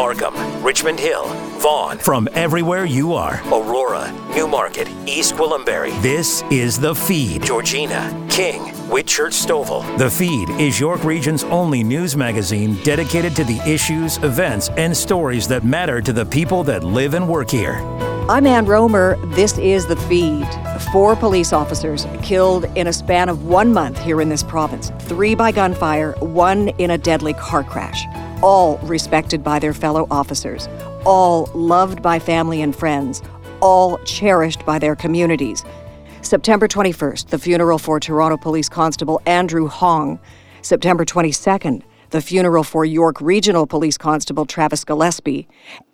Markham, Richmond Hill, Vaughan. From everywhere you are, Aurora, Newmarket, East Gwillimbury. This is The Feed. Georgina, King, Whitchurch Stouffville. The Feed is York Region's only news magazine dedicated to the issues, events, and stories that matter to the people that live and work here. I'm Ann Rohmer. This is The Feed. Four police officers killed in a span of one month here in this province. Three by gunfire, one in a deadly car crash. All respected by their fellow officers. All loved by family and friends. All cherished by their communities. September 21st, the funeral for Toronto Police Constable Andrew Hong. September 22nd, the funeral for York Regional Police Constable Travis Gillespie,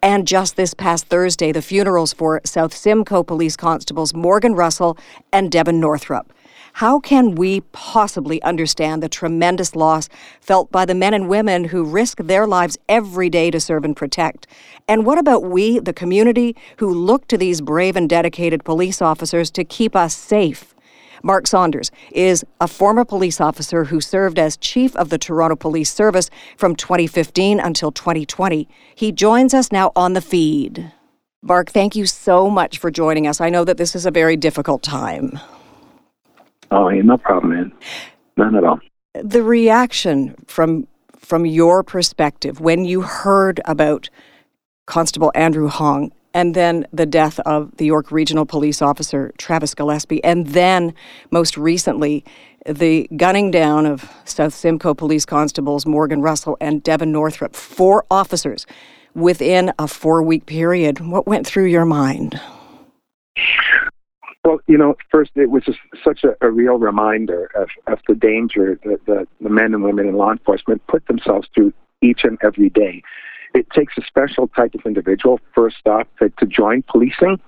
and just this past Thursday, the funerals for South Simcoe Police Constables Morgan Russell and Devon Northrup. How can we possibly understand the tremendous loss felt by the men and women who risk their lives every day to serve and protect? And what about we, the community, who look to these brave and dedicated police officers to keep us safe? Mark Saunders is a former police officer who served as chief of the Toronto Police Service from 2015 until 2020. He joins us now on the feed. Mark, thank you so much for joining us. I know that this is a very difficult time. Oh, yeah, no problem, man. None at all. The reaction from from your perspective when you heard about Constable Andrew Hong and then the death of the York Regional Police Officer Travis Gillespie, and then most recently the gunning down of South Simcoe Police Constables Morgan Russell and Devon Northrup, four officers within a four week period. What went through your mind? Well, you know, first it was just such a, a real reminder of, of the danger that the, the men and women in law enforcement put themselves through each and every day it takes a special type of individual, first off, to, to join policing.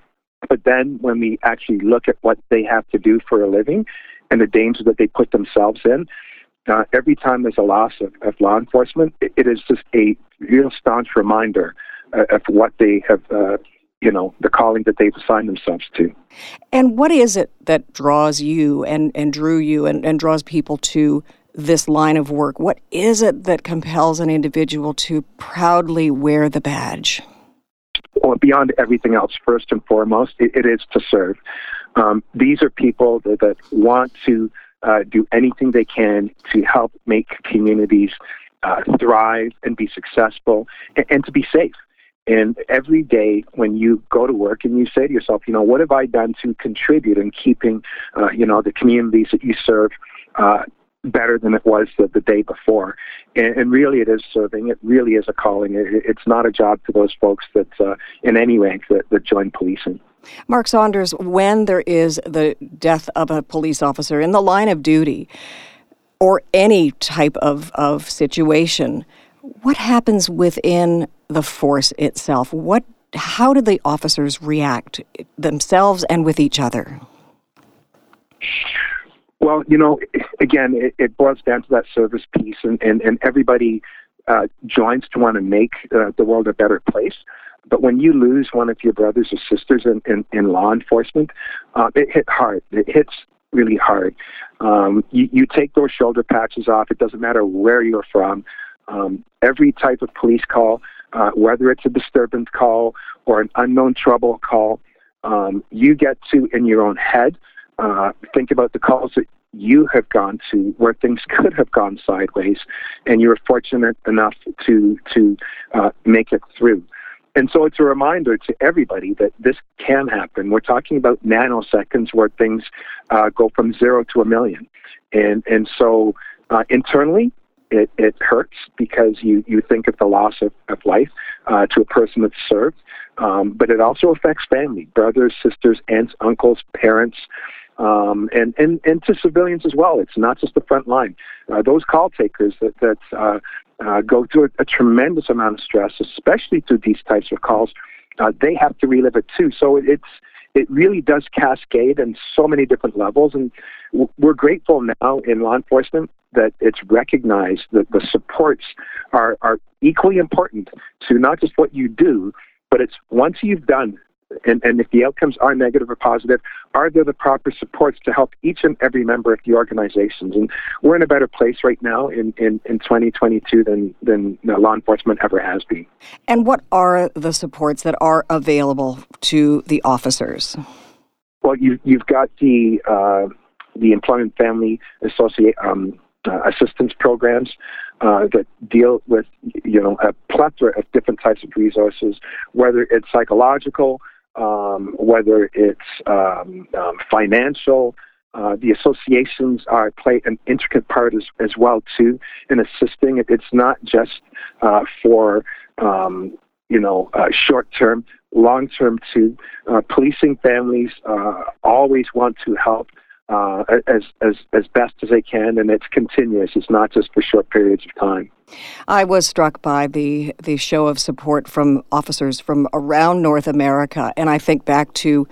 But then when we actually look at what they have to do for a living and the danger that they put themselves in, uh, every time there's a loss of, of law enforcement, it, it is just a real staunch reminder uh, of what they have, uh, you know, the calling that they've assigned themselves to. And what is it that draws you and, and drew you and, and draws people to this line of work? What is it that compels an individual to proudly wear the badge? Well, beyond everything else, first and foremost, it, it is to serve. Um, these are people that, that want to uh, do anything they can to help make communities uh, thrive and be successful and, and to be safe. And every day when you go to work and you say to yourself, you know, what have I done to contribute in keeping, uh, you know, the communities that you serve uh, better than it was the, the day before. And, and, really, it is serving. It really is a calling. It, it's not a job to those folks that, uh, in any rank, that, that join policing. Mark Saunders, when there is the death of a police officer in the line of duty or any type of, of situation, what happens within the force itself? What, how do the officers react themselves and with each other? Well, you know, again, it, it boils down to that service piece, and, and, and everybody uh, joins to want to make uh, the world a better place. But when you lose one of your brothers or sisters in, in, in law enforcement, uh, it hit hard. It hits really hard. Um, you, you take those shoulder patches off. It doesn't matter where you're from. Um, every type of police call, uh, whether it's a disturbance call or an unknown trouble call, um, you get to, in your own head, uh, think about the calls that you have gone to where things could have gone sideways, and you were fortunate enough to to uh, make it through. And so it's a reminder to everybody that this can happen. We're talking about nanoseconds where things uh, go from zero to a million, and and so uh, internally. It, it hurts because you, you think of the loss of, of life uh, to a person that's served, um, but it also affects family, brothers, sisters, aunts, uncles, parents, um, and, and, and to civilians as well. It's not just the front line. Uh, those call takers that, that uh, uh, go through a, a, tremendous amount of stress, especially through these types of calls, uh, they have to relive it too. So it's it really does cascade in so many different levels, and we're grateful now in law enforcement that it's recognized that the supports are are equally important to not just what you do, but it's once you've done And, and if the outcomes are negative or positive, are there the proper supports to help each and every member of the organizations? And we're in a better place right now in, in, in 2022 than, than law enforcement ever has been. And what are the supports that are available to the officers? Well, you, you've got the, uh, the Employment Family Associate, um, uh, assistance programs uh, that deal with you know a plethora of different types of resources, whether it's psychological, um, whether it's um, um, financial. Uh, the associations are play an intricate part as, as well too in assisting. It's not just uh, for um, you know uh, short term, long term too. Uh, policing families uh, always want to help uh, as as as best as they can, and it's continuous. It's not just for short periods of time. I was struck by the the show of support from officers from around North America, and I think back to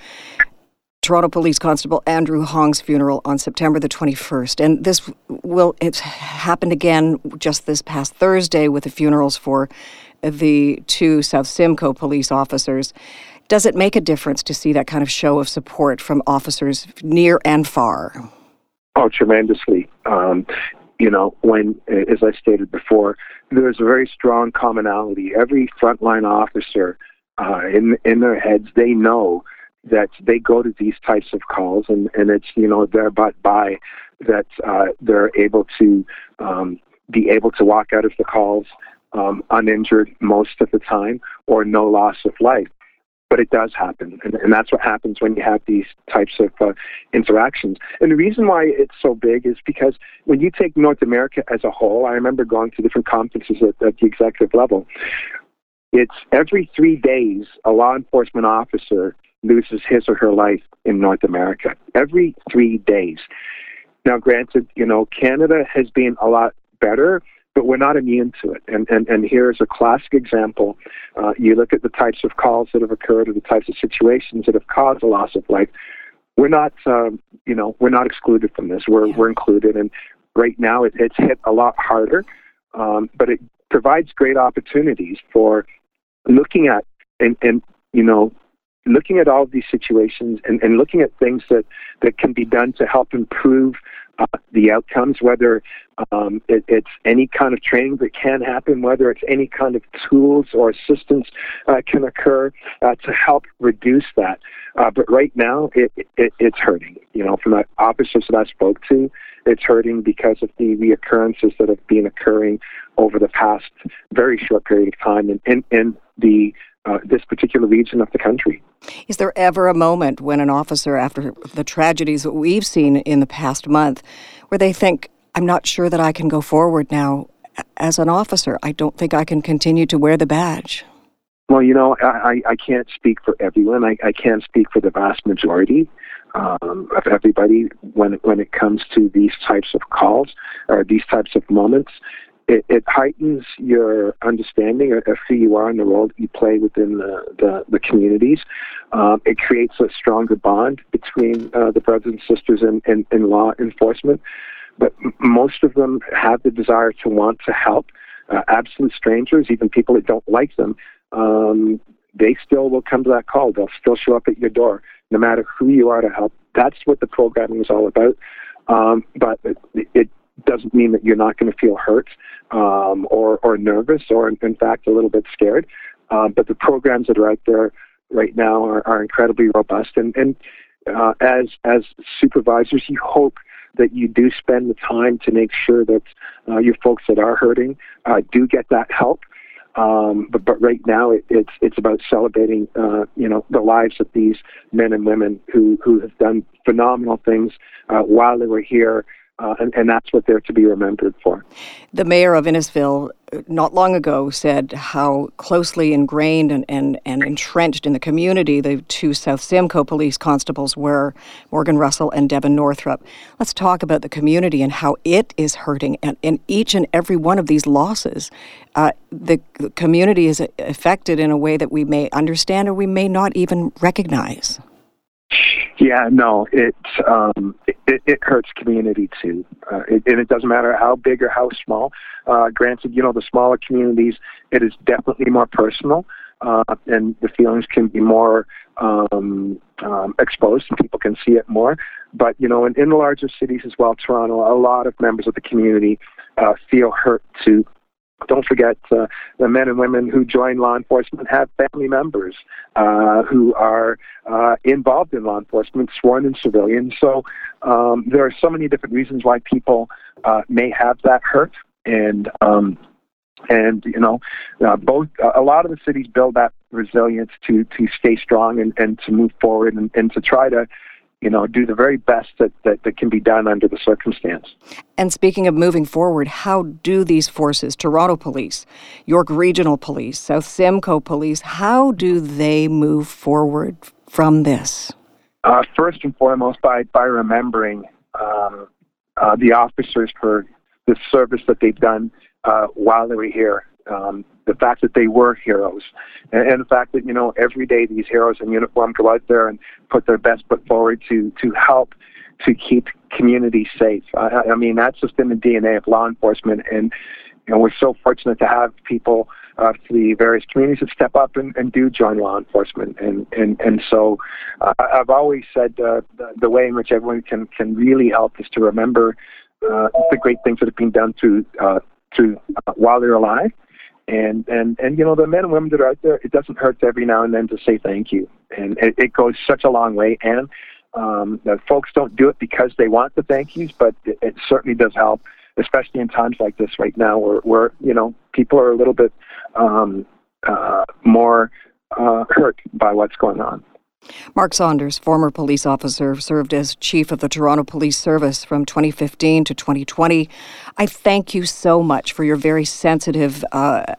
Toronto Police Constable Andrew Hong's funeral on September the 21st. And this will, it's happened again just this past Thursday with the funerals for the two South Simcoe police officers. Does it make a difference to see that kind of show of support from officers near and far? Oh, tremendously. Um, you know, when, as I stated before, there's a very strong commonality. Every frontline officer, uh, in in their heads, they know that they go to these types of calls, and and it's you know there but by that uh, they're able to um, be able to walk out of the calls um, uninjured most of the time, or no loss of life but it does happen, and, and, that's what happens when you have these types of uh, interactions. And the reason why it's so big is because when you take North America as a whole, I remember going to different conferences at, at the executive level. It's every three days a law enforcement officer loses his or her life in North America. Every three days. Now, granted, you know Canada has been a lot better but we're not immune to it. And, and, and here's a classic example. Uh, you look at the types of calls that have occurred or the types of situations that have caused a loss of life. We're not, um, you know, we're not excluded from this. We're, we're included. And right now it, it's hit a lot harder, um, but it provides great opportunities for looking at and, and you know, looking at all of these situations and, and looking at things that, that can be done to help improve uh, the outcomes, whether um, it, it's any kind of training that can happen, whether it's any kind of tools or assistance uh, can occur uh, to help reduce that. Uh, but right now, it, it, it's hurting. You know, from the officers that I spoke to, it's hurting because of the reoccurrences that have been occurring over the past very short period of time in, in, in the uh, this particular region of the country. Is there ever a moment when an officer, after the tragedies that we've seen in the past month, where they think, I'm not sure that I can go forward now as an officer? I don't think I can continue to wear the badge. Well, you know, I, I can't speak for everyone. I, I can speak for the vast majority um, of everybody when when it comes to these types of calls or these types of moments it, it heightens your understanding of who you are and the role that you play within the, the, the communities. Um, it creates a stronger bond between uh, the brothers and sisters in, in, in law enforcement. But m- most of them have the desire to want to help. Uh, absolute strangers, even people that don't like them, um, they still will come to that call. They'll still show up at your door, no matter who you are to help. That's what the programming is all about. Um, but it, it doesn't mean that you're not going to feel hurt um, or, or nervous or, in, fact, a little bit scared. Um, but the programs that are out there right now are, are incredibly robust. And, and uh, as, as supervisors, you hope that you do spend the time to make sure that uh, your folks that are hurting uh, do get that help. Um, but but right now it, it's it's about celebrating uh, you know the lives of these men and women who who have done phenomenal things uh, while they were here uh, and, and that's what they're to be remembered for. The mayor of Innisfil not long ago said how closely ingrained and, and, and entrenched in the community the two South Simcoe police constables were, Morgan Russell and Devon Northrup. Let's talk about the community and how it is hurting. And in each and every one of these losses, uh, the, the community is affected in a way that we may understand or we may not even recognize. Yeah, no, it um, it, it hurts community too, uh, it, and it doesn't matter how big or how small. Uh, granted, you know the smaller communities, it is definitely more personal, uh, and the feelings can be more um, um, exposed and people can see it more. But, you know, in, in the larger cities as well, Toronto, a lot of members of the community uh, feel hurt to don't forget uh, the men and women who join law enforcement have family members uh, who are uh, involved in law enforcement, sworn in civilians. So um, there are so many different reasons why people uh, may have that hurt, and um, and you know, uh, both a lot of the cities build that resilience to to stay strong and, and to move forward and, and to try to you know, do the very best that, that, that can be done under the circumstance. And speaking of moving forward, how do these forces, Toronto Police, York Regional Police, South Simcoe Police, how do they move forward from this? Uh, first and foremost, by, by remembering um, uh, the officers for the service that they've done uh, while they were here um, the fact that they were heroes, and, and the fact that you know every day these heroes in uniform go out there and put their best foot forward to to help to keep communities safe. I, I mean that's just in the DNA of law enforcement, and you know we're so fortunate to have people uh, the various communities that step up and, and do join law enforcement. And and and so uh, I've always said uh, the, the way in which everyone can can really help is to remember uh, the great things that have been done through uh, through uh, while they're alive and and and you know the men and women that are out there it doesn't hurt every now and then to say thank you. And it, it goes such a long way. And um the folks don't do it because they want the thank yous but it, it certainly does help especially in times like this right now where where you know people are a little bit um uh more uh hurt by what's going on Mark Saunders, former police officer, served as chief of the Toronto Police Service from 2015 to 2020. I thank you so much for your very sensitive uh,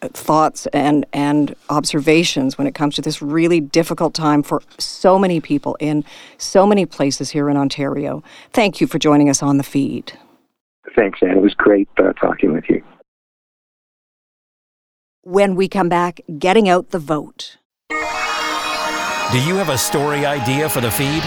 thoughts and and observations when it comes to this really difficult time for so many people in so many places here in Ontario. Thank you for joining us on the feed. Thanks, Ann. It was great uh, talking with you. When we come back, getting out the vote. Do you have a story idea for the feed?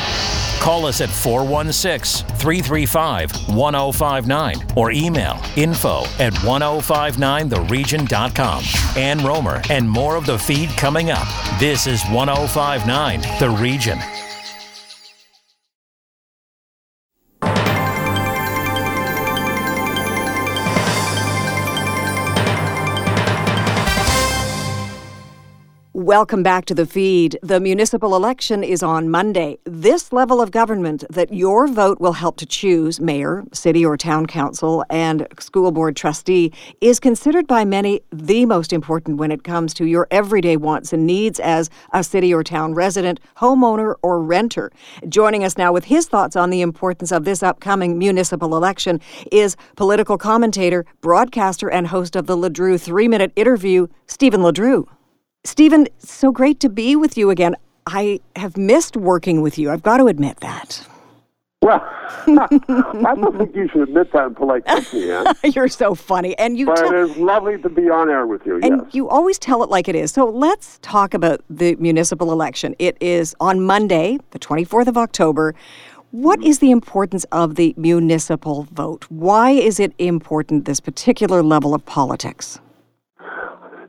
Call us at 416 335 1059 or email info at 1059theregion.com. Ann Rohmer and more of the feed coming up. This is 1059 The Region. Welcome back to the feed. The municipal election is on Monday. This level of government that your vote will help to choose mayor, city or town council, and school board trustee is considered by many the most important when it comes to your everyday wants and needs as a city or town resident, homeowner, or renter. Joining us now with his thoughts on the importance of this upcoming municipal election is political commentator, broadcaster, and host of the LeDrew three minute interview, Stephen LeDrew. Stephen, so great to be with you again. I have missed working with you. I've got to admit that. Well, I don't think you should admit that in polite company. You're so funny, and you. But it is lovely to be on air with you. And yes. you always tell it like it is. So let's talk about the municipal election. It is on Monday, the 24th of October. What mm-hmm. is the importance of the municipal vote? Why is it important? This particular level of politics.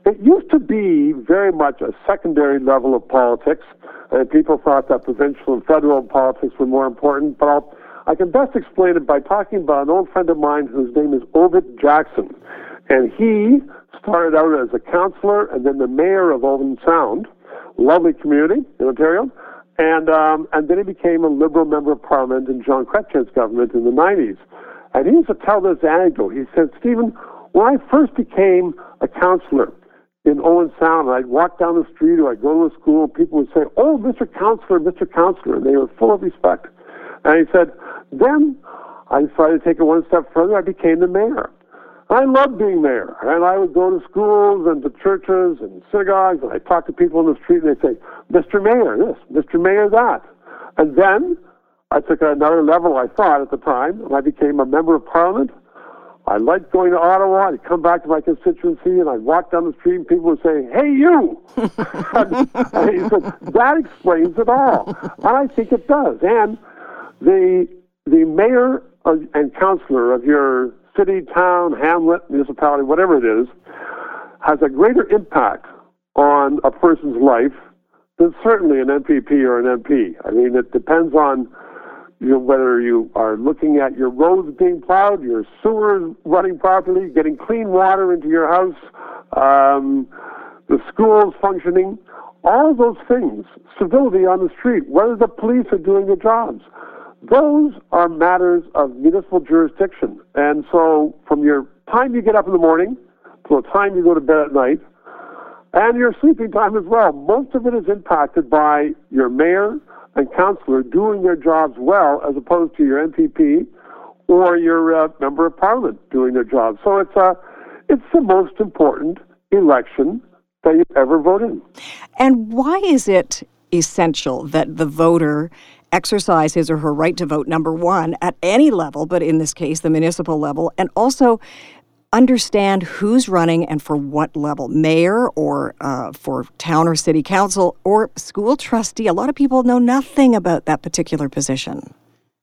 It used to be very much a secondary level of politics, and people thought that provincial and federal politics were more important. But I'll, I can best explain it by talking about an old friend of mine whose name is Ovid Jackson. And he started out as a councillor and then the mayor of Owen Sound, lovely community in Ontario. And, um, and then he became a Liberal member of Parliament in John Chrétien's government in the 90s. And he used to tell this anecdote. He said, Stephen, when I first became a councillor, in Owen Sound, and I'd walk down the street or I'd go to the school, and people would say, Oh, Mr. Counselor, Mr. Counselor. And they were full of respect. And he said, Then I decided to take it one step further. I became the mayor. I loved being mayor. And I would go to schools and to churches and synagogues, and I'd talk to people in the street, and they'd say, Mr. Mayor, this, Mr. Mayor, that. And then I took it another level, I thought, at the time, and I became a member of parliament. I liked going to Ottawa. I'd come back to my constituency and I'd walk down the street and people would say, Hey, you! and, and he said, That explains it all. And I think it does. And the, the mayor of, and councillor of your city, town, hamlet, municipality, whatever it is, has a greater impact on a person's life than certainly an MPP or an MP. I mean, it depends on whether you are looking at your roads being plowed, your sewers running properly, getting clean water into your house, um, the schools functioning, all those things, civility on the street, whether the police are doing their jobs. Those are matters of municipal jurisdiction. And so from your time you get up in the morning to the time you go to bed at night, and your sleeping time as well, most of it is impacted by your mayor, and councillor doing their jobs well as opposed to your MPP or your uh, member of parliament doing their job. So it's a, uh, it's the most important election that you ever vote in. And why is it essential that the voter exercise his or her right to vote, number one, at any level, but in this case, the municipal level, and also understand who's running and for what level mayor or uh, for town or city council or school trustee. A lot of people know nothing about that particular position.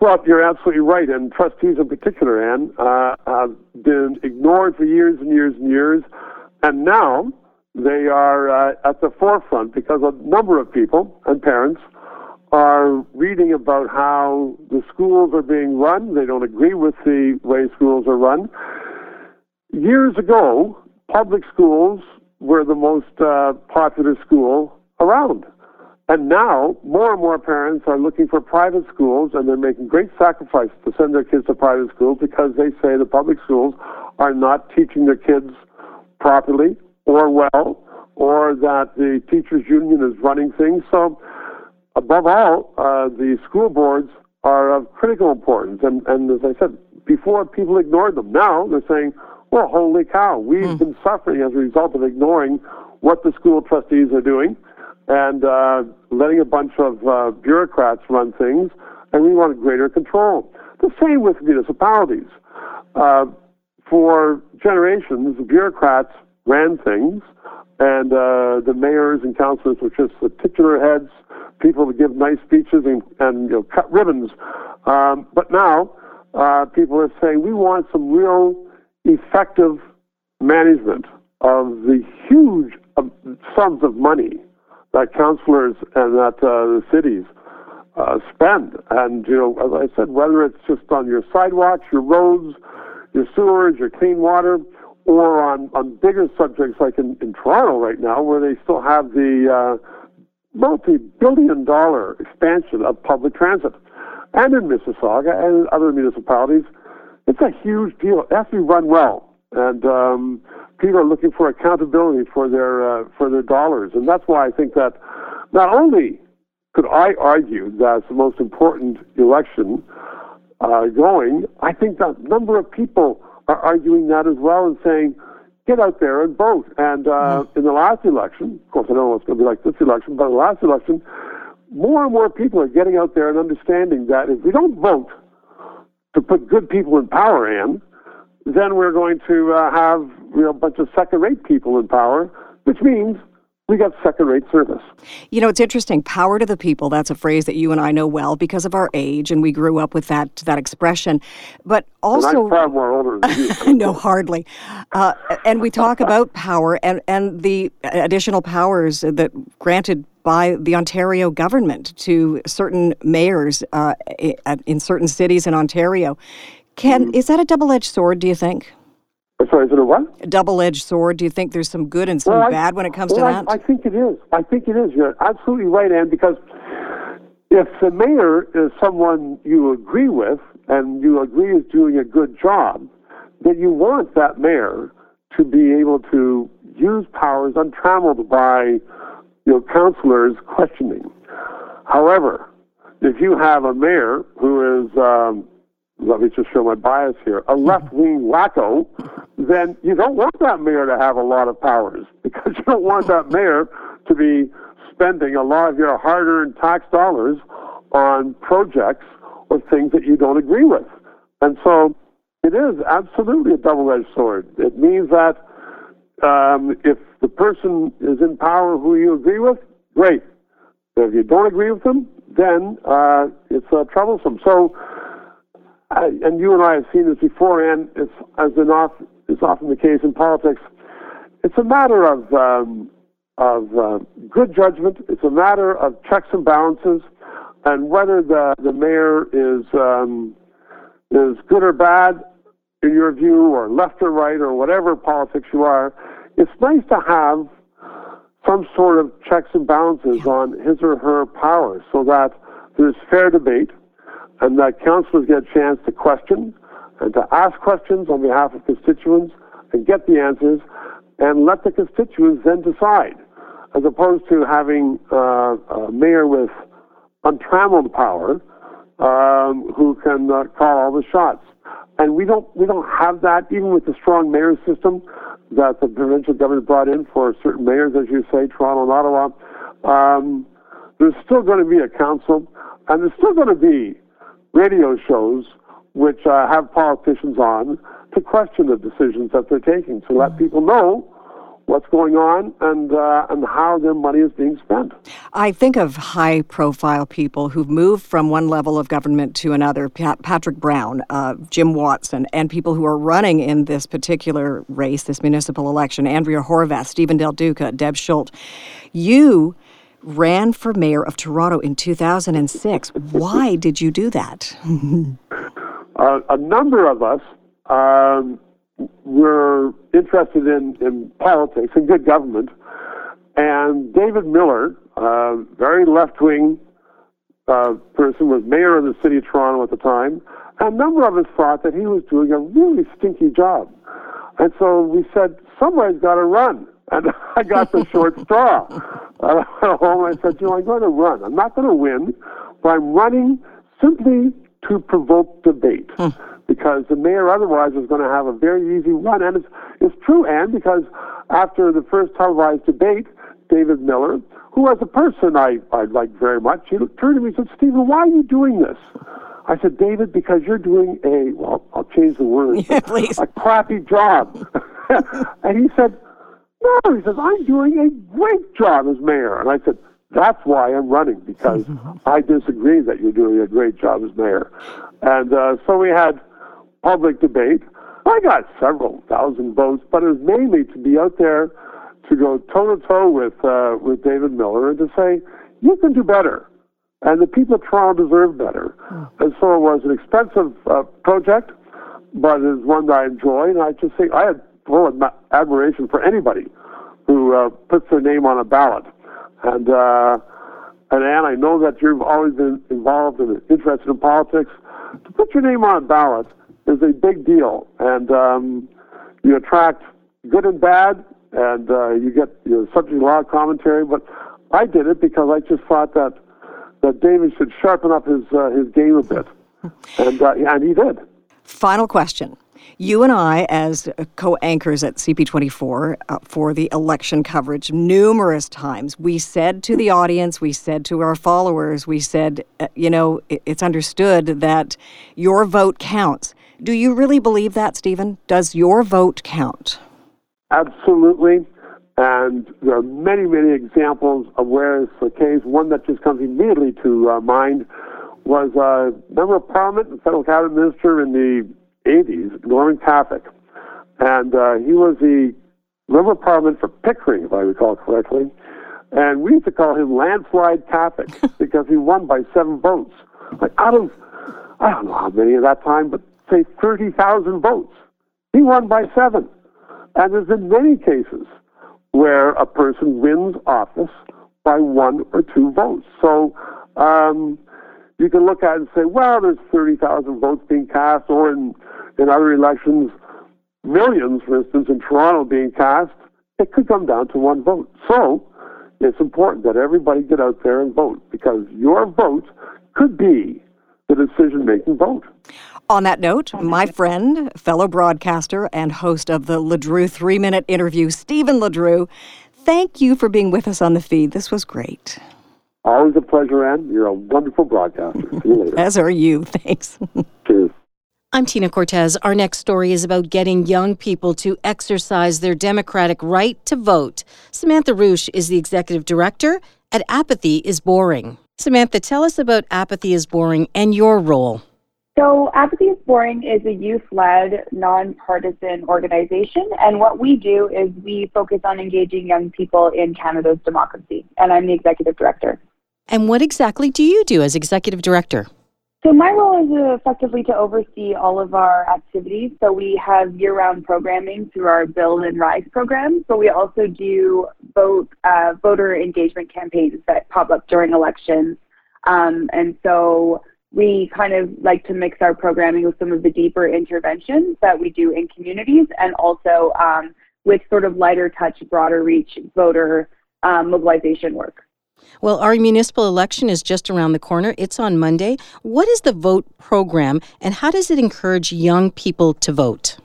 Well, you're absolutely right. And trustees in particular, Ann, uh, have been ignored for years and years and years. And now they are uh, at the forefront because a number of people and parents are reading about how the schools are being run. They don't agree with the way schools are run. Years ago, public schools were the most uh, popular school around. And now, more and more parents are looking for private schools, and they're making great sacrifices to send their kids to private schools because they say the public schools are not teaching their kids properly or well, or that the teachers' union is running things. So, above all, uh, the school boards are of critical importance. And, and as I said before, people ignored them. Now they're saying, well, holy cow, we've mm. been suffering as a result of ignoring what the school trustees are doing and uh, letting a bunch of uh, bureaucrats run things, and we want greater control. The same with municipalities. Uh, for generations, the bureaucrats ran things, and uh, the mayors and councillors were just the titular heads, people to give nice speeches and, and you know, cut ribbons. Um, but now, uh, people are saying we want some real effective management of the huge sums of money that councillors and that uh, the cities uh, spend. And, you know, as I said, whether it's just on your sidewalks, your roads, your sewers, your clean water, or on, on bigger subjects like in, in Toronto right now, where they still have the uh, multi billion dollar expansion of public transit. And in Mississauga and other municipalities, it's a huge deal. It has to be run well, and um, people are looking for accountability for their uh, for their dollars, and that's why I think that not only could I argue that's the most important election uh, going, I think that a number of people are arguing that as well and saying, get out there and vote. And uh, mm-hmm. in the last election, of course, I don't know what's going to be like this election, but in the last election, more and more people are getting out there and understanding that if we don't vote, to put good people in power in, then we're going to uh, have you know, a bunch of second-rate people in power, which means we got second-rate service. You know, it's interesting. Power to the people. That's a phrase that you and I know well because of our age, and we grew up with that that expression. But also, and I'm far more older than you. no, hardly. Uh, and we talk about power and and the additional powers that granted by the Ontario government to certain mayors uh, in certain cities in Ontario. Can mm-hmm. is that a double-edged sword? Do you think? Sorry, is it a what? A double-edged sword. Do you think there's some good and some well, bad when it comes well, to that? I, I think it is. I think it is. You're absolutely right, Ann. Because if the mayor is someone you agree with and you agree is doing a good job, then you want that mayor to be able to use powers untrammeled by you know, councillors questioning. However, if you have a mayor who is, um, let me just show my bias here, a mm-hmm. left wing wacko, then you don't want that mayor to have a lot of powers because you don't want that mayor to be spending a lot of your hard earned tax dollars on projects or things that you don't agree with. And so it is absolutely a double edged sword. It means that um, if the person is in power who you agree with, great. But if you don't agree with them, then uh, it's uh, troublesome. So, uh, and you and I have seen this before, and it's as enough is often the case in politics. It's a matter of um, of uh, good judgment. It's a matter of checks and balances, and whether the the mayor is um, is good or bad in your view, or left or right, or whatever politics you are. It's nice to have some sort of checks and balances on his or her power, so that there's fair debate, and that councillors get a chance to question and to ask questions on behalf of constituents and get the answers, and let the constituents then decide as opposed to having uh, a mayor with untrammeled power um, who can uh, call all the shots. And we don't we don't have that even with the strong mayor system that the provincial government brought in for certain mayors, as you say, Toronto and Ottawa. Um, there's still going to be a council, and there's still going to be radio shows which uh, have politicians on to question the decisions that they're taking, to let people know what's going on and uh, and how their money is being spent. I think of high profile people who've moved from one level of government to another. Patrick Brown, uh, Jim Watson, and people who are running in this particular race, this municipal election. Andrea Horwath, Stephen Del Duca, Deb Schulte. You ran for mayor of Toronto in 2006. Why did you do that? uh, a number of us. Um, were interested in, in politics and good government. And David Miller, a very left wing uh, person, was mayor of the city of Toronto at the time. A number of us thought that he was doing a really stinky job. And so we said, somebody's got to run. And I got the short straw. I went home and I said, you know, I'm going to run. I'm not going to win, but I'm running simply to provoke debate. Hmm because the mayor otherwise is going to have a very easy run. And it's, it's true, Ann, because after the first televised debate, David Miller, who as a person I, I like very much, he turned to me and said, Stephen, why are you doing this? I said, David, because you're doing a, well, I'll change the word, yeah, please. a crappy job. and he said, no, he says, I'm doing a great job as mayor. And I said, that's why I'm running, because I disagree that you're doing a great job as mayor. And uh, so we had public debate. I got several thousand votes, but it was mainly to be out there to go toe to toe with uh, with David Miller and to say you can do better, and the people of Toronto deserve better. Mm. And so it was an expensive uh, project, but it was one that I enjoyed. And I just think I had full admiration for anybody who uh, puts their name on a ballot. And uh, and Ann, I know that you've always been involved and interested in politics. To put your name on a ballot is a big deal, and um, you attract good and bad, and uh, you get you know, subject to a lot of commentary. But I did it because I just thought that that David should sharpen up his uh, his game a bit, and uh, and he did. Final question. You and I, as co anchors at CP24 uh, for the election coverage, numerous times, we said to the audience, we said to our followers, we said, uh, you know, it's understood that your vote counts. Do you really believe that, Stephen? Does your vote count? Absolutely. And there are many, many examples of where it's the case. One that just comes immediately to uh, mind was a member of parliament and federal cabinet minister in the 80s, Norman Cafik. And uh, he was the member of parliament for Pickering, if I recall correctly. And we used to call him Landslide Cafik because he won by seven votes. Like out of, I don't know how many at that time, but say, 30,000 votes. He won by seven. And there's been many cases where a person wins office by one or two votes. So um, you can look at it and say, well, there's 30,000 votes being cast, or in, in other elections, millions, for instance, in Toronto being cast. It could come down to one vote. So it's important that everybody get out there and vote because your vote could be the decision making vote. On that note, my friend, fellow broadcaster, and host of the LeDrew three minute interview, Stephen LeDrew, thank you for being with us on the feed. This was great. Always a pleasure, Ann. You're a wonderful broadcaster. See you later. As are you. Thanks. Cheers. I'm Tina Cortese. Our next story is about getting young people to exercise their democratic right to vote. Samantha Reusch is the executive director at Apathy is Boring. Samantha, tell us about Apathy is Boring and your role. So, Apathy is Boring is a youth led, nonpartisan organization. And what we do is we focus on engaging young people in Canada's democracy. And I'm the executive director. And what exactly do you do as executive director? So, my role is effectively to oversee all of our activities. So, we have year round programming through our Build and Rise program, but we also do vote, uh, voter engagement campaigns that pop up during elections. Um, and so, we kind of like to mix our programming with some of the deeper interventions that we do in communities and also um, with sort of lighter touch, broader reach voter um, mobilization work. Well, our municipal election is just around the corner. It's on Monday. What is the vote program and how does it encourage young people to vote?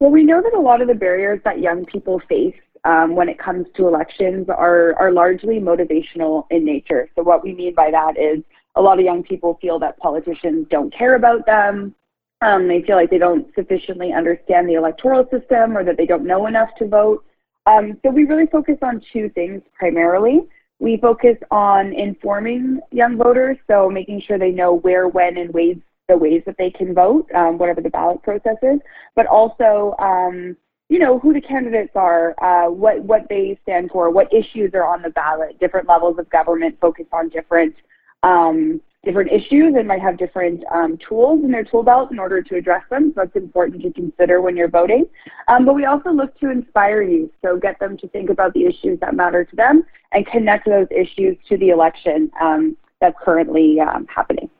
Well, we know that a lot of the barriers that young people face um, when it comes to elections are, are largely motivational in nature. So, what we mean by that is a lot of young people feel that politicians don't care about them. Um, they feel like they don't sufficiently understand the electoral system or that they don't know enough to vote. Um, so we really focus on two things primarily. We focus on informing young voters, so making sure they know where, when, and ways the ways that they can vote, um, whatever the ballot process is, but also, um, you know, who the candidates are, uh, what what they stand for, what issues are on the ballot. Different levels of government focus on different um, different issues and might have different um, tools in their tool belt in order to address them. So that's important to consider when you're voting. Um, but we also look to inspire youth, so get them to think about the issues that matter to them and connect those issues to the election um, that's currently um, happening.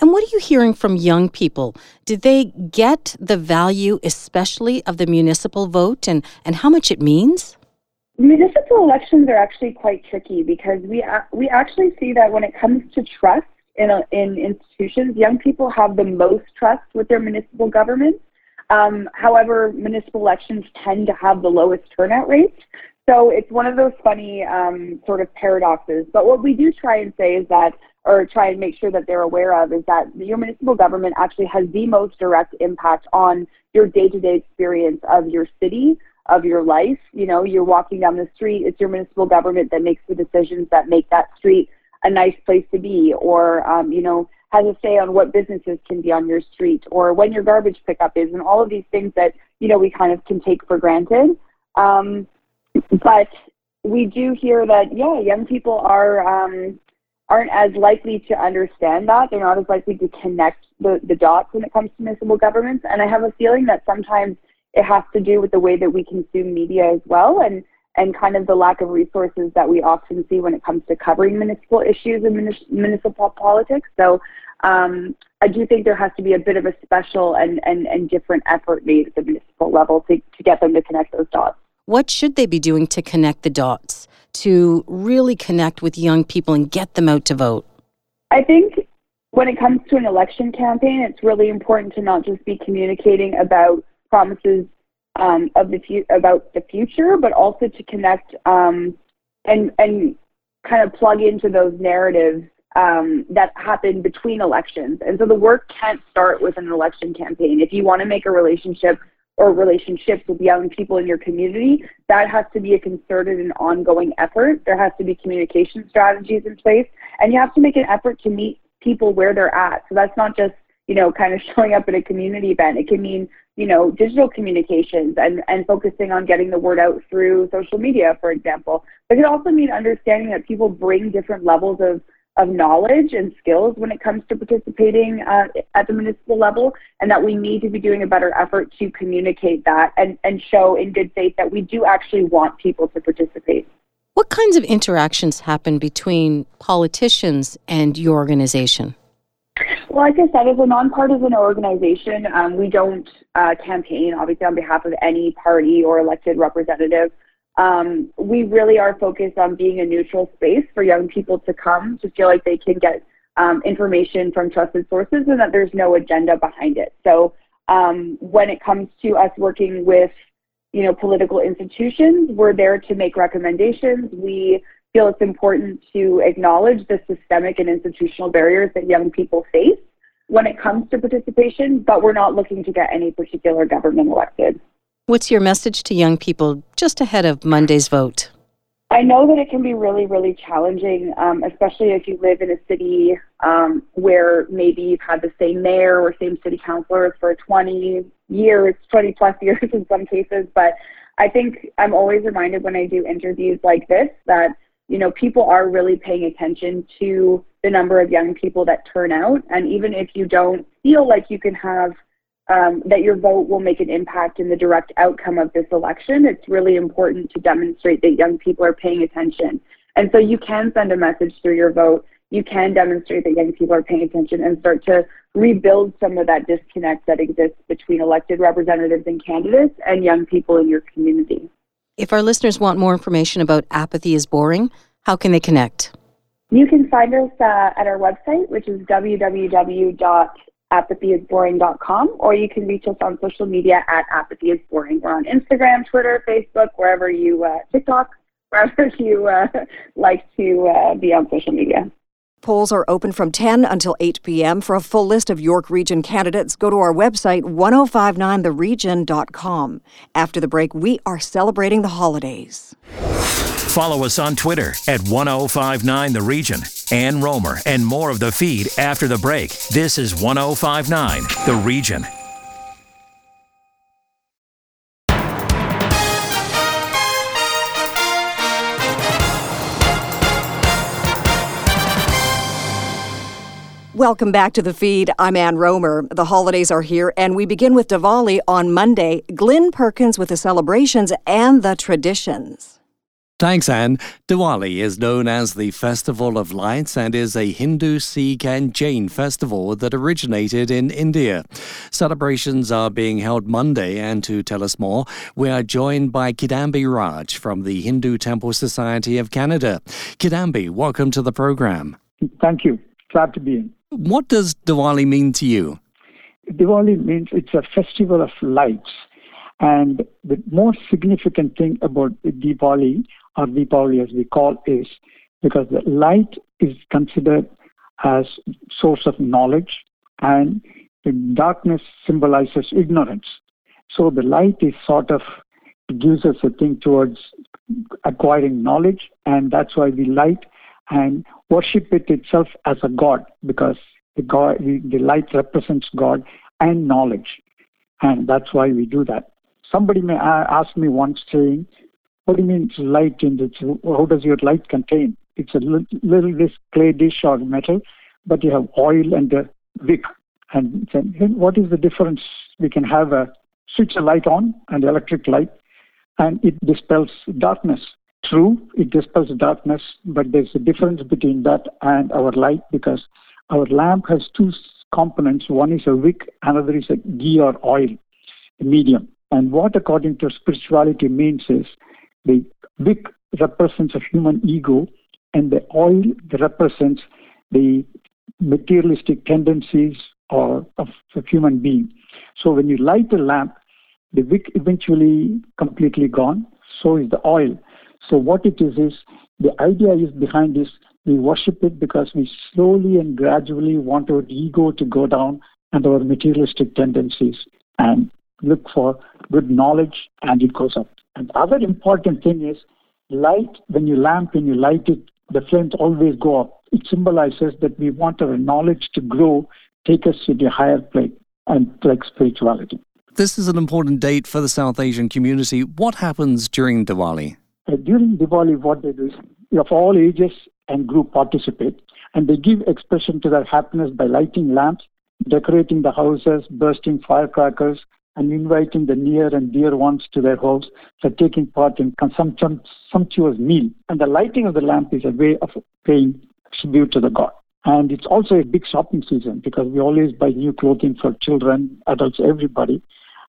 And what are you hearing from young people? Did they get the value, especially of the municipal vote, and, and how much it means? Municipal elections are actually quite tricky because we we actually see that when it comes to trust in a, in institutions, young people have the most trust with their municipal government. Um, however, municipal elections tend to have the lowest turnout rates. So it's one of those funny um, sort of paradoxes. But what we do try and say is that, or try and make sure that they're aware of, is that your municipal government actually has the most direct impact on your day to day experience of your city, of your life. You know, you're walking down the street, it's your municipal government that makes the decisions that make that street a nice place to be, or, um, you know, has a say on what businesses can be on your street, or when your garbage pickup is, and all of these things that, you know, we kind of can take for granted. Um, but we do hear that, yeah, young people are. Um, aren't as likely to understand that. They're not as likely to connect the, the dots when it comes to municipal governments. And I have a feeling that sometimes it has to do with the way that we consume media as well and and kind of the lack of resources that we often see when it comes to covering municipal issues and municipal politics. So um, I do think there has to be a bit of a special and, and, and different effort made at the municipal level to, to get them to connect those dots. What should they be doing to connect the dots, to really connect with young people and get them out to vote? I think when it comes to an election campaign, it's really important to not just be communicating about promises um, of the fu- about the future, but also to connect um, and and kind of plug into those narratives um, that happen between elections. And so the work can't start with an election campaign. If you want to make a relationship or relationships with young people in your community, that has to be a concerted and ongoing effort. There has to be communication strategies in place, and you have to make an effort to meet people where they're at. So that's not just you know, kind of showing up at a community event. It can mean, you know, digital communications and, and focusing on getting the word out through social media, for example. But it can also mean understanding that people bring different levels of, of knowledge and skills when it comes to participating uh, at the municipal level, and that we need to be doing a better effort to communicate that and, and show in good faith that we do actually want people to participate. What kinds of interactions happen between politicians and your organization? Well, like I said, as a nonpartisan organization, um, we don't uh, campaign, obviously, on behalf of any party or elected representative. Um, we really are focused on being a neutral space for young people to come to feel like they can get um, information from trusted sources and that there's no agenda behind it. So um, when it comes to us working with, you know, political institutions, we're there to make recommendations. We feel it's important to acknowledge the systemic and institutional barriers that young people face when it comes to participation, but we're not looking to get any particular government elected. What's your message to young people just ahead of Monday's vote? I know that it can be really, really challenging, um, especially if you live in a city um, where maybe you've had the same mayor or same city councilors for 20 years, 20 plus years in some cases. But I think I'm always reminded when I do interviews like this that, you know, people are really paying attention to the number of young people that turn out. And even if you don't feel like you can have um, that your vote will make an impact in the direct outcome of this election, it's really important to demonstrate that young people are paying attention. And so you can send a message through your vote. You can demonstrate that young people are paying attention and start to rebuild some of that disconnect that exists between elected representatives and candidates and young people in your community. If our listeners want more information about Apathy is Boring, how can they connect? You can find us uh, at our website, which is www apathyisboring.com, or you can reach us on social media at apathyisboring. We're on Instagram, Twitter, Facebook, wherever you, uh, TikTok, wherever you uh, like to uh, be on social media. Polls are open from 10 until 8 p.m. For a full list of York Region candidates, go to our website, 1059theregion.com. After the break, we are celebrating the holidays. Follow us on Twitter at 1059 The Region. Ann Rohmer and more of the feed after the break. This is 1059 The Region. Welcome back to the feed. I'm Ann Rohmer. The holidays are here, and we begin with Diwali on Monday. Glynn Perkins with the celebrations and the traditions. Thanks, Ann. Diwali is known as the Festival of Lights and is a Hindu, Sikh, and Jain festival that originated in India. Celebrations are being held Monday, and to tell us more, we are joined by Kidambi Raj from the Hindu Temple Society of Canada. Kidambi, welcome to the program. Thank you. Glad to be in. What does Diwali mean to you? Diwali means it's a festival of lights. And the most significant thing about Diwali or Deepavali as we call is because the light is considered as source of knowledge and the darkness symbolizes ignorance. So the light is sort of gives us a thing towards acquiring knowledge and that's why we light and worship it itself as a god because the god the, the light represents God and knowledge and that's why we do that. Somebody may uh, ask me once saying, what do you mean light in this? How does your light contain? It's a little this clay dish or metal, but you have oil and a wick. And then what is the difference? We can have a switch a light on, an electric light, and it dispels darkness. True, it dispels darkness, but there's a difference between that and our light because our lamp has two components. One is a wick, another is a ghee or oil, medium. And what, according to spirituality, means is the wick represents a human ego, and the oil represents the materialistic tendencies or of a human being. So when you light a lamp, the wick eventually completely gone. So is the oil. So what it is is the idea is behind this. We worship it because we slowly and gradually want our ego to go down and our materialistic tendencies and look for good knowledge and it goes up. And the other important thing is light, when you lamp and you light it, the flames always go up. It symbolizes that we want our knowledge to grow, take us to the higher plane and like spirituality. This is an important date for the South Asian community. What happens during Diwali? Uh, during Diwali, what they do is of all ages and group participate, and they give expression to their happiness by lighting lamps, decorating the houses, bursting firecrackers, and inviting the near and dear ones to their homes for taking part in some sumptuous meal. And the lighting of the lamp is a way of paying tribute to the god. And it's also a big shopping season because we always buy new clothing for children, adults, everybody.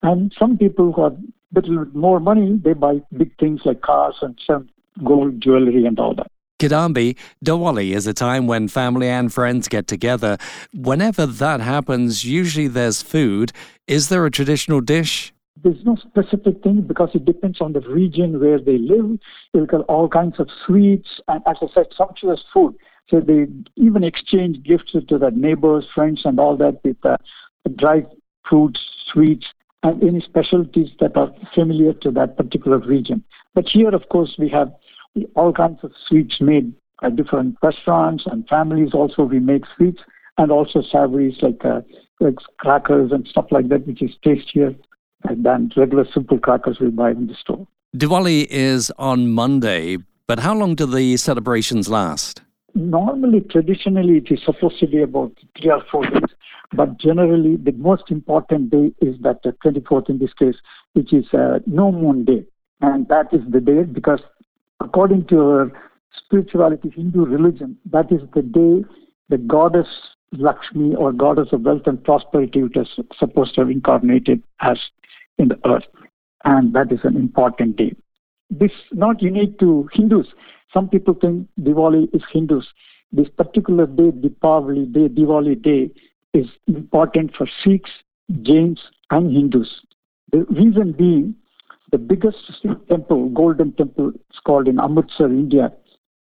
And some people who have little bit more money, they buy big things like cars and some gold jewelry and all that. Kidambi, Diwali is a time when family and friends get together. Whenever that happens, usually there's food. Is there a traditional dish? There's no specific thing because it depends on the region where they live. They've got all kinds of sweets and, as I said, sumptuous food. So they even exchange gifts to their neighbors, friends, and all that with uh, dried fruits, sweets, and any specialties that are familiar to that particular region. But here, of course, we have all kinds of sweets made at different restaurants and families. Also, we make sweets and also savories like, uh, like crackers and stuff like that, which is tastier than regular simple crackers we buy in the store. Diwali is on Monday, but how long do the celebrations last? Normally, traditionally, it is supposed to be about three or four days, but generally, the most important day is that the 24th in this case, which is uh, no moon day. And that is the day because, according to our spirituality, Hindu religion, that is the day the goddess Lakshmi or goddess of wealth and prosperity, which is supposed to have incarnated as in the earth. And that is an important day. This not unique to Hindus. Some people think Diwali is Hindus. This particular day, Deepavali day, Diwali day, is important for Sikhs, Jains, and Hindus. The reason being, the biggest Sikh temple, Golden Temple, is called in Amritsar, India.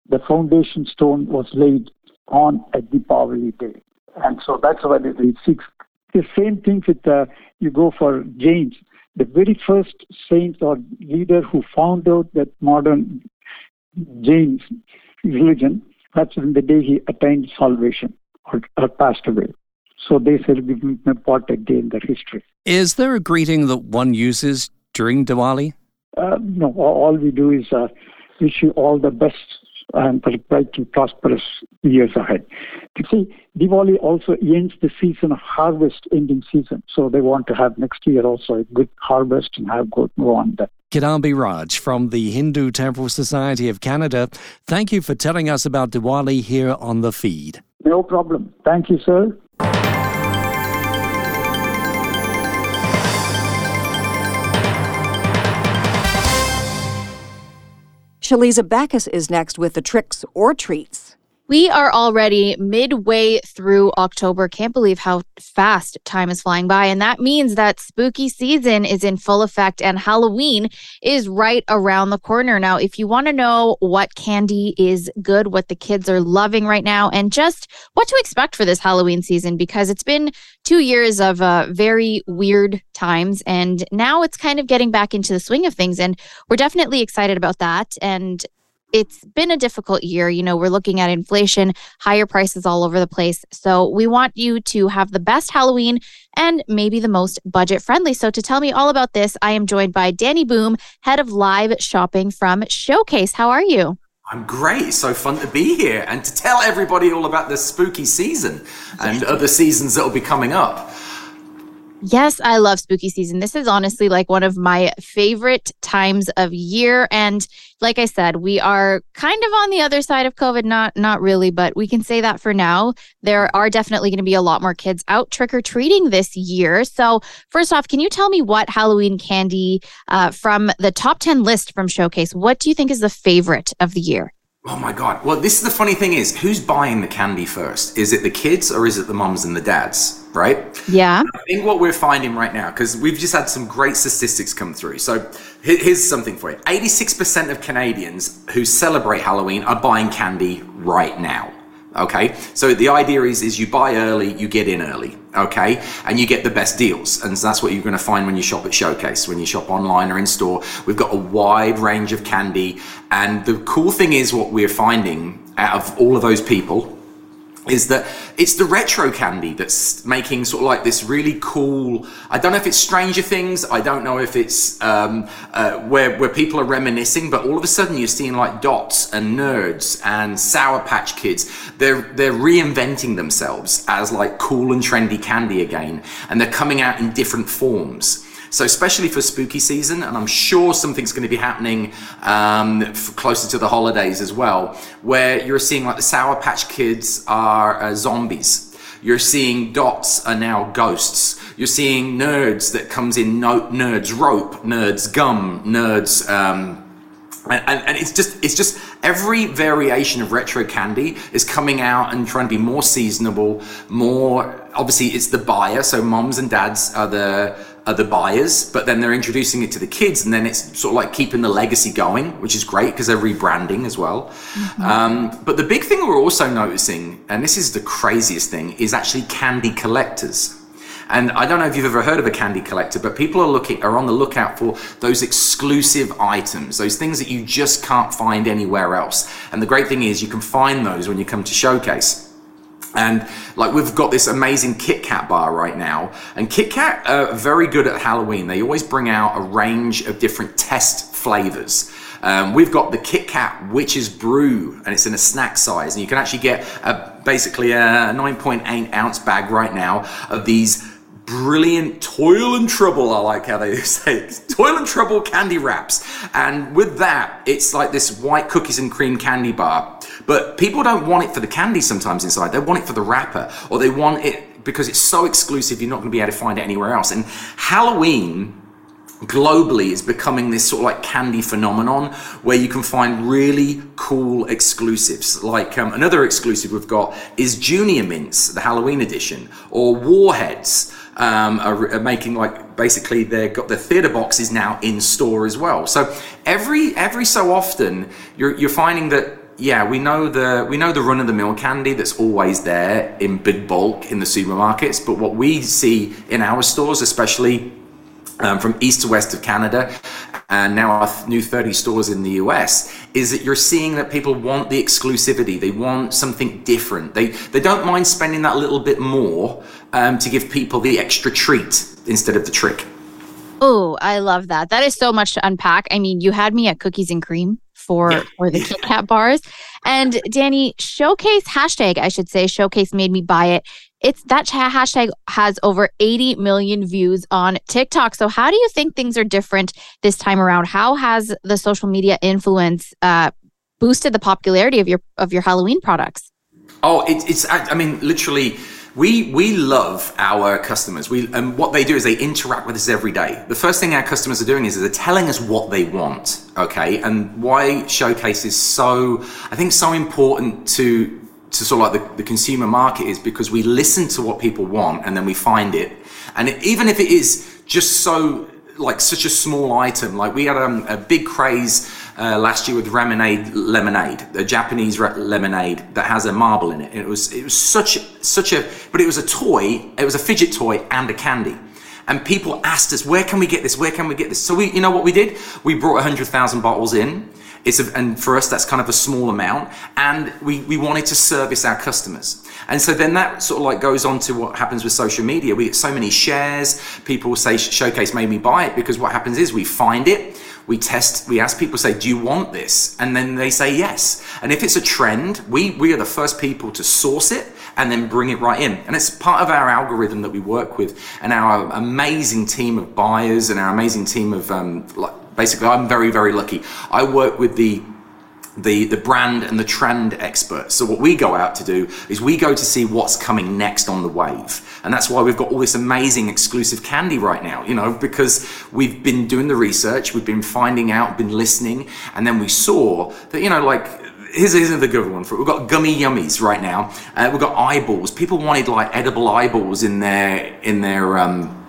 The foundation stone was laid on a Deepavali day. And so that's why the Sikhs. The same thing with uh, you go for Jains. The very first saint or leader who found out that modern Jain religion, that's when the day he attained salvation or, or passed away. So they celebrate an important day in their history. Is there a greeting that one uses during Diwali? Uh, no, all we do is uh, wish you all the best and bright and prosperous years ahead. You see, Diwali also ends the season of harvest, ending season. So they want to have next year also a good harvest and have good go on that. Kidambi Raj from the Hindu Temple Society of Canada, thank you for telling us about Diwali here on the feed. No problem. Thank you, sir. Shaliza Bacchus is next with the tricks or treats. We are already midway through October. Can't believe how fast time is flying by. And that means that spooky season is in full effect and Halloween is right around the corner. Now, if you want to know what candy is good, what the kids are loving right now, and just what to expect for this Halloween season, because it's been two years of uh, very weird times. And now it's kind of getting back into the swing of things. And we're definitely excited about that. And it's been a difficult year. You know, we're looking at inflation, higher prices all over the place. So we want you to have the best Halloween and maybe the most budget friendly. So to tell me all about this, I am joined by Danny Boom, head of live shopping from Showcase. How are you? I'm great. So fun to be here and to tell everybody all about the spooky season and other seasons that will be coming up. Yes, I love spooky season. This is honestly like one of my favorite times of year and like I said, we are kind of on the other side of COVID not not really, but we can say that for now. There are definitely going to be a lot more kids out trick or treating this year. So, first off, can you tell me what Halloween candy uh, from the top 10 list from Showcase, what do you think is the favorite of the year? Oh my god. Well, this is the funny thing is, who's buying the candy first? Is it the kids or is it the mums and the dads, right? Yeah. I think what we're finding right now because we've just had some great statistics come through. So, here's something for you. 86% of Canadians who celebrate Halloween are buying candy right now. Okay, so the idea is is you buy early, you get in early, okay, and you get the best deals, and so that's what you're going to find when you shop at Showcase, when you shop online or in store. We've got a wide range of candy, and the cool thing is what we're finding out of all of those people is that it's the retro candy that's making sort of like this really cool. I don't know if it's Stranger Things. I don't know if it's um, uh, where where people are reminiscing, but all of a sudden you're seeing like Dots and Nerds and Sour Patch Kids. They're they're reinventing themselves as like cool and trendy candy again, and they're coming out in different forms. So, especially for spooky season, and I'm sure something's going to be happening um, closer to the holidays as well, where you're seeing like the Sour Patch Kids are uh, zombies. You're seeing dots are now ghosts. You're seeing nerds that comes in no, nerds rope, nerds gum, nerds. Um, and, and, and, it's just it's just every variation of retro candy is coming out and trying to be more seasonable more obviously it's the buyer so moms and dads are the are the buyers but then they're introducing it to the kids and then it's sort of like keeping the legacy going which is great because they're rebranding as well mm-hmm. um, but the big thing we're also noticing and this is the craziest thing is actually candy collectors And I don't know if you've ever heard of a candy collector, but people are looking are on the lookout for those exclusive items, those things that you just can't find anywhere else. And the great thing is you can find those when you come to showcase. And like we've got this amazing Kit Kat bar right now, and Kit Kat are very good at Halloween. They always bring out a range of different test flavors. Um, we've got the Kit Kat Witch's Brew, and it's in a snack size, and you can actually get a, basically a 9.8 ounce bag right now of these brilliant toil and trouble. I like how they say toil and trouble candy wraps, and with that, it's like this white cookies and cream candy bar. But people don't want it for the candy sometimes inside. They want it for the wrapper, or they want it because it's so exclusive. You're not going to be able to find it anywhere else. And Halloween globally is becoming this sort of like candy phenomenon where you can find really cool exclusives. Like um, another exclusive we've got is Junior Mints, the Halloween edition, or Warheads. Um, are, are, making like basically they've got the theater boxes now in store as well. So every every so often you're you're finding that yeah, we know the we know the run of the mill candy that's always there in big bulk in the supermarkets, but what we see in our stores, especially um, from east to west of Canada, and now our new 30 stores in the US, is that you're seeing that people want the exclusivity. They want something different. They they don't mind spending that little bit more um, to give people the extra treat instead of the trick. Oh, I love that. That is so much to unpack. I mean, you had me at cookies and cream for yeah. for the Kit Kat bars. And Danny, showcase hashtag, I should say, showcase made me buy it. It's that hashtag has over 80 million views on TikTok. So how do you think things are different this time around? How has the social media influence uh, boosted the popularity of your of your Halloween products? Oh, it, it's I mean literally we we love our customers. We and what they do is they interact with us every day. The first thing our customers are doing is they're telling us what they want. Okay, and why Showcase is so I think so important to to sort of like the, the consumer market is because we listen to what people want and then we find it. And it, even if it is just so like such a small item, like we had um, a big craze uh, last year with Lemonade Lemonade, a Japanese re- lemonade that has a marble in it. And it was it was such such a but it was a toy. It was a fidget toy and a candy. And people asked us, where can we get this? Where can we get this? So we, you know what we did? We brought 100,000 bottles in. It's a, and for us, that's kind of a small amount. And we, we wanted to service our customers. And so then that sort of like goes on to what happens with social media. We get so many shares. People say Showcase made me buy it because what happens is we find it we test we ask people say do you want this? And then they say yes. And if it's a trend we we are the first people to source it and then bring it right in. And it's part of our algorithm that we work with and our amazing team of buyers and our amazing team of um, like basically i'm very very lucky. I work with the the, the brand and the trend experts. So what we go out to do is we go to see what's coming next on the wave. And that's why we've got all this amazing exclusive candy right now, you know, because we've been doing the research, we've been finding out, been listening, and then we saw that, you know, like here's, here's the good one for it. We've got gummy yummies right now. Uh, we've got eyeballs. People wanted like edible eyeballs in their in their um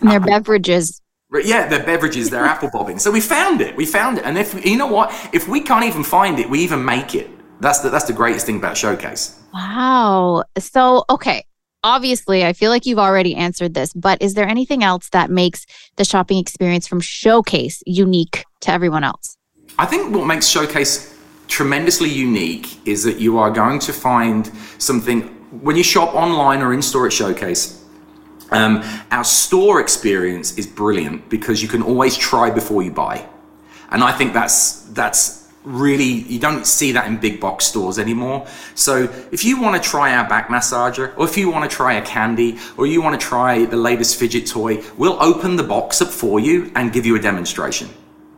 in their beverages. Yeah, their beverages, their apple bobbing. So we found it. We found it. And if you know what, if we can't even find it, we even make it. That's the that's the greatest thing about Showcase. Wow. So okay, obviously, I feel like you've already answered this, but is there anything else that makes the shopping experience from Showcase unique to everyone else? I think what makes Showcase tremendously unique is that you are going to find something when you shop online or in store at Showcase um, our store experience is brilliant because you can always try before you buy, and I think that's that's really you don't see that in big box stores anymore. So if you want to try our back massager, or if you want to try a candy, or you want to try the latest fidget toy, we'll open the box up for you and give you a demonstration.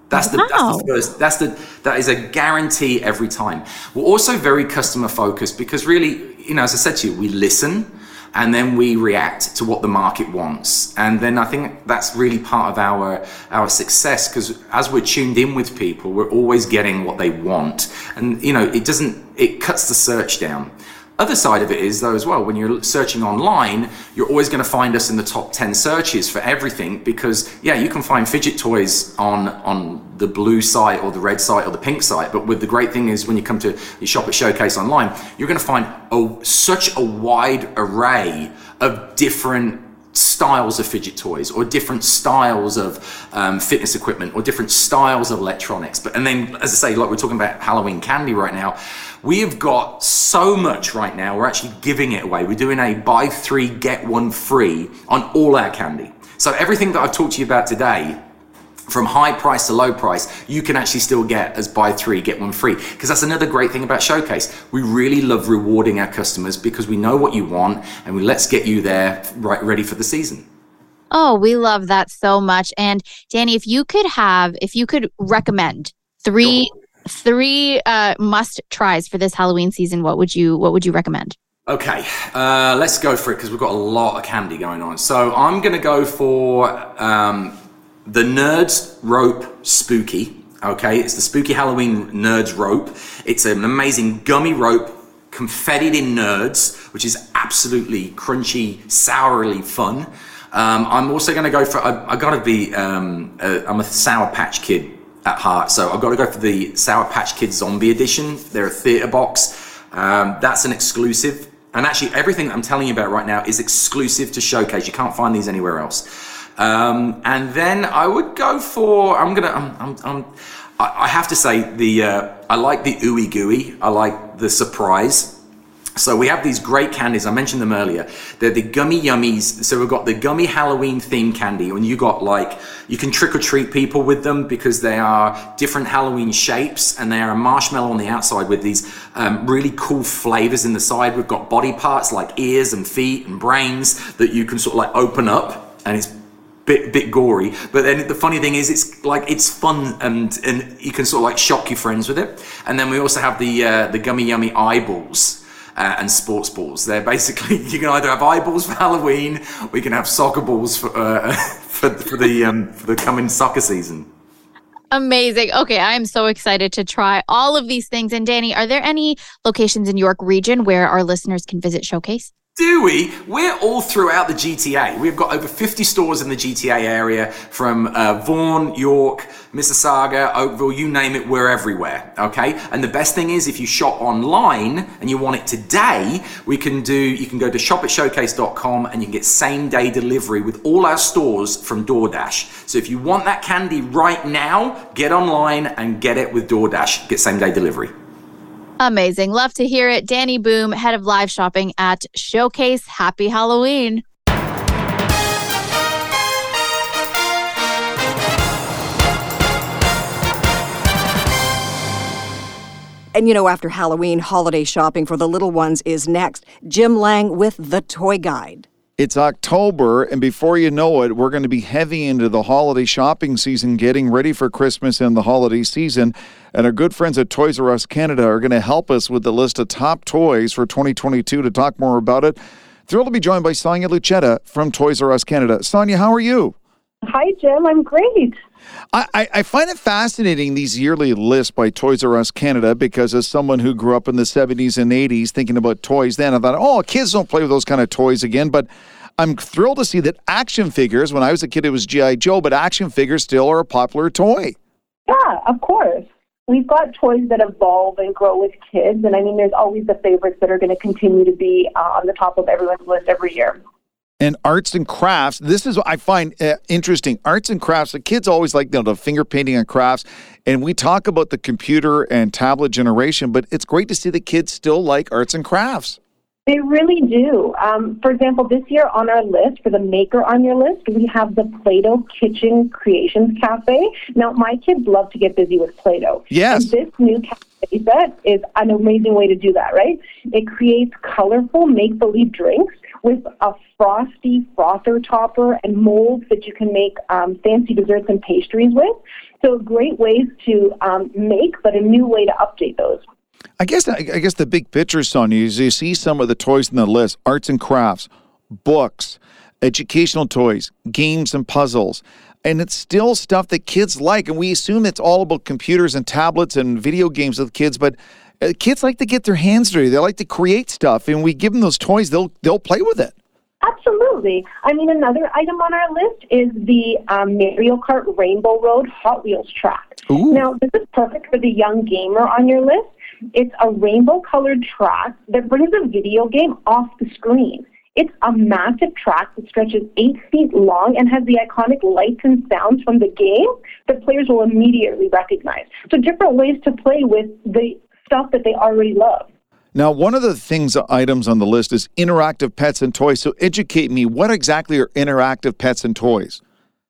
That's the, wow. that's the first. That's the that is a guarantee every time. We're also very customer focused because really, you know, as I said to you, we listen and then we react to what the market wants. And then i think that's really part of our our success because as we're tuned in with people we're always getting what they want. And you know it doesn't it cuts the search down other side of it is though as well when you're searching online you're always going to find us in the top 10 searches for everything because yeah you can find fidget toys on on the blue site or the red site or the pink site but with the great thing is when you come to you shop at showcase online you're going to find a, such a wide array of different styles of fidget toys or different styles of um, fitness equipment or different styles of electronics. But and then, as I say, like we're talking about Halloween candy right now, we have got so much right now. We're actually giving it away. We're doing a buy three get one free on all our candy. So everything that I've talked to you about today from high price to low price, you can actually still get as buy three, get one free. Because that's another great thing about Showcase. We really love rewarding our customers because we know what you want and we let's get you there right ready for the season. Oh, we love that so much. And Danny, if you could have, if you could recommend three three uh, must tries for this Halloween season, what would you what would you recommend? Okay, uh, let's go for it because we've got a lot of candy going on. So I'm going to go for um, the Nerds Rope Spooky. Okay, it's the Spooky Halloween Nerds Rope. It's an amazing gummy rope confettied in nerds, which is absolutely crunchy, sourly fun. Um, I'm also going to go for, I, I got to be, um, uh, I'm a Sour Patch Kid at heart, so I've got to go for the Sour Patch Kid Zombie Edition. They're a theater box. Um, that's an exclusive. And actually, everything I'm telling you about right now is exclusive to Showcase. You can't find these anywhere else. Um, and then I would go for I'm gonna I'm, I'm, I'm I have to say the uh, I like the ooey gooey. I like the surprise. So we have these great candies. I mentioned them earlier. They're the gummy yummies. So we've got the gummy Halloween themed candy, and you got like you can trick or treat people with them because they are different Halloween shapes, and they are a marshmallow on the outside with these um, really cool flavors in the side. We've got body parts like ears and feet and brains that you can sort of like open up, and it's bit bit gory. But then the funny thing is, it's like it's fun and and you can sort of like shock your friends with it. And then we also have the uh, the gummy yummy eyeballs. Uh, and sports balls. They're basically you can either have eyeballs for Halloween, or you can have soccer balls for uh, for, for the um, for the coming soccer season. Amazing. Okay, I'm so excited to try all of these things. And Danny, are there any locations in York region where our listeners can visit Showcase? Do we? We're all throughout the GTA. We've got over 50 stores in the GTA area from uh, Vaughan, York, Mississauga, Oakville, you name it, we're everywhere. Okay? And the best thing is if you shop online and you want it today, we can do, you can go to shop@showcase.com and you can get same day delivery with all our stores from DoorDash. So if you want that candy right now, get online and get it with DoorDash. Get same day delivery. Amazing. Love to hear it. Danny Boom, head of live shopping at Showcase. Happy Halloween. And you know, after Halloween, holiday shopping for the little ones is next. Jim Lang with The Toy Guide. It's October, and before you know it, we're going to be heavy into the holiday shopping season, getting ready for Christmas and the holiday season. And our good friends at Toys R Us Canada are going to help us with the list of top toys for 2022 to talk more about it. Thrilled to be joined by Sonia Lucetta from Toys R Us Canada. Sonia, how are you? Hi, Jim. I'm great. I, I, find it fascinating these yearly lists by Toys R Us Canada because as someone who grew up in the 70s and 80s thinking about toys then, I thought, oh, kids don't play with those kind of toys again. But I'm thrilled to see that action figures, when I was a kid, it was G.I. Joe, but action figures still are a popular toy. Yeah, of course. We've got toys that evolve and grow with kids. And I mean, there's always the favorites that are going to continue to be uh, on the top of everyone's list every year and arts and crafts. This is what I find uh, interesting. Arts and crafts. The kids always like you know, the finger painting and crafts, and we talk about the computer and tablet generation. But it's great to see the kids still like arts and crafts. They really do. Um, for example, this year on our list, for the maker on your list, we have the Play Doh Kitchen Creations Cafe. Now, my kids love to get busy with Play Doh. Yes. And this new cafe set is an amazing way to do that, right? It creates colorful make believe drinks with a frosty frother topper and molds that you can make um, fancy desserts and pastries with. So great ways to um, make, but a new way to update those. I guess I guess the big picture, Sonia, is you see some of the toys in the list: arts and crafts, books, educational toys, games and puzzles. And it's still stuff that kids like. And we assume it's all about computers and tablets and video games with kids, but uh, kids like to get their hands dirty. They like to create stuff, and we give them those toys. They'll they'll play with it. Absolutely. I mean, another item on our list is the um, Mario Kart Rainbow Road Hot Wheels track. Ooh. Now, this is perfect for the young gamer on your list. It's a rainbow colored track that brings a video game off the screen. It's a massive track that stretches eight feet long and has the iconic lights and sounds from the game that players will immediately recognize. So different ways to play with the stuff that they already love. Now, one of the things, uh, items on the list is interactive pets and toys. So, educate me. What exactly are interactive pets and toys?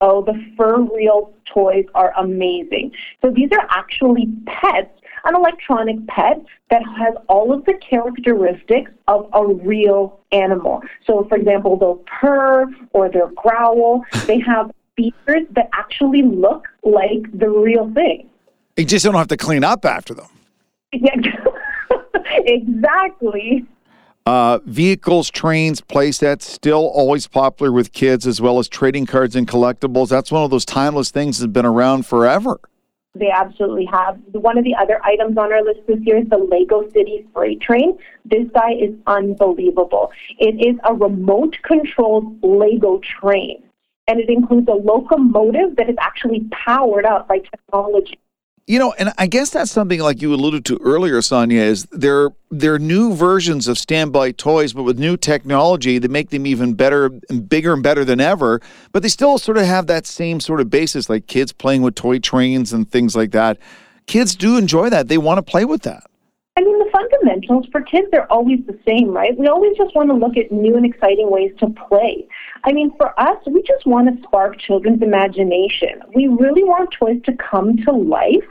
Oh, the fur real toys are amazing. So, these are actually pets, an electronic pet that has all of the characteristics of a real animal. So, for example, they'll purr or they'll growl. They have features that actually look like the real thing. You just don't have to clean up after them. Exactly. Uh, vehicles, trains, playsets, still always popular with kids, as well as trading cards and collectibles. That's one of those timeless things that's been around forever. They absolutely have. One of the other items on our list this year is the Lego City Freight Train. This guy is unbelievable. It is a remote controlled Lego train, and it includes a locomotive that is actually powered up by technology. You know, and I guess that's something like you alluded to earlier, Sonia, is there there are new versions of standby toys, but with new technology that make them even better and bigger and better than ever. But they still sort of have that same sort of basis, like kids playing with toy trains and things like that. Kids do enjoy that. They want to play with that. I mean, the fundamentals for kids, they're always the same, right? We always just want to look at new and exciting ways to play. I mean, for us, we just want to spark children's imagination. We really want toys to come to life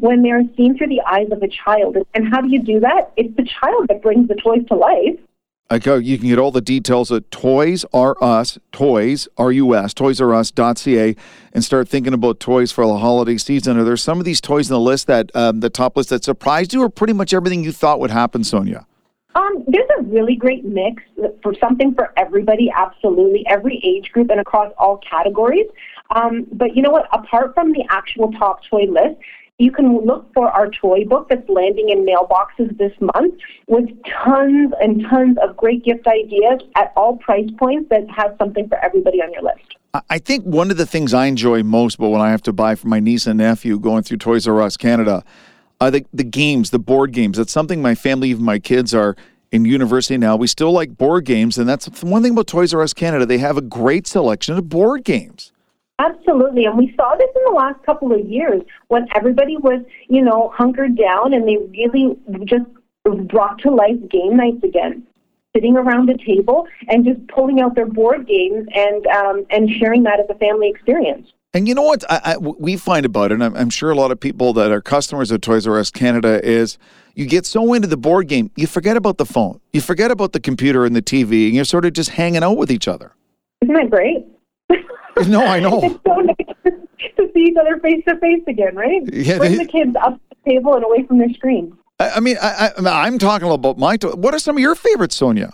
when they're seen through the eyes of a child. And how do you do that? It's the child that brings the toys to life. Go, you can get all the details at Toys R Us, Toys, R-U-S, toysrus.ca, and start thinking about toys for the holiday season. Are there some of these toys in the list that, um, the top list that surprised you, or pretty much everything you thought would happen, Sonia? Um, there's a really great mix for something for everybody, absolutely, every age group and across all categories. Um, but you know what? Apart from the actual top toy list, you can look for our toy book that's landing in mailboxes this month with tons and tons of great gift ideas at all price points that have something for everybody on your list. I think one of the things I enjoy most, but when I have to buy for my niece and nephew going through Toys R Us Canada, are the, the games, the board games. That's something my family, even my kids are in university now. We still like board games, and that's one thing about Toys R Us Canada. They have a great selection of board games. Absolutely. And we saw this in the last couple of years when everybody was, you know, hunkered down and they really just brought to life game nights again. Sitting around a table and just pulling out their board games and um, and sharing that as a family experience. And you know what I, I, we find about it, and I'm, I'm sure a lot of people that are customers of Toys R Us Canada is you get so into the board game, you forget about the phone, you forget about the computer and the TV, and you're sort of just hanging out with each other. Isn't that great? no, I know. it's so nice to see each other face to face again, right? Yeah, Bring they- the kids up to the table and away from their screens. I, I mean, I, I, I'm talking about my. To- what are some of your favorites, Sonia?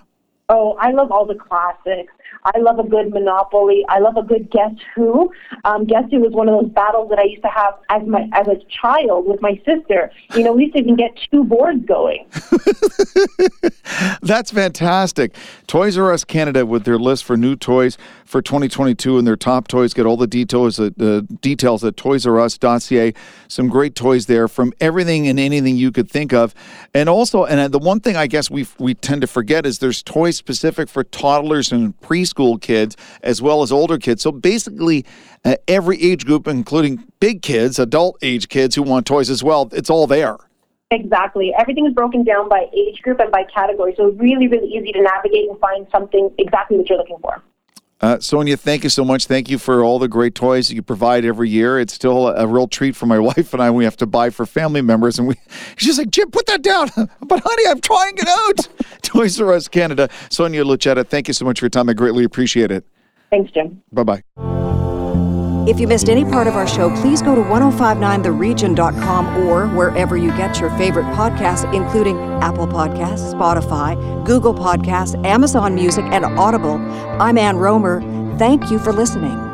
Oh, I love all the classics. I love a good Monopoly. I love a good Guess Who. Um, Guess Who was one of those battles that I used to have as my as a child with my sister. You know, we used to even get two boards going. That's fantastic. Toys R Us Canada with their list for new toys for 2022 and their top toys. Get all the details at uh, details at toysrus.ca. Some great toys there from everything and anything you could think of. And also, and uh, the one thing I guess we we tend to forget is there's toys specific for toddlers and preschool kids as well as older kids. So basically, uh, every age group, including big kids, adult age kids who want toys as well, it's all there. Exactly. Everything is broken down by age group and by category, so really, really easy to navigate and find something exactly what you're looking for. Uh, Sonia, thank you so much. Thank you for all the great toys that you provide every year. It's still a, a real treat for my wife and I. We have to buy for family members, and we she's like, Jim, put that down. but honey, I'm trying it out. Toys R Us Canada. Sonia Lucetta, thank you so much for your time. I greatly appreciate it. Thanks, Jim. Bye bye. If you missed any part of our show, please go to 1059theregion.com or wherever you get your favorite podcasts, including Apple Podcasts, Spotify, Google Podcasts, Amazon Music, and Audible. I'm Ann Rohmer. Thank you for listening.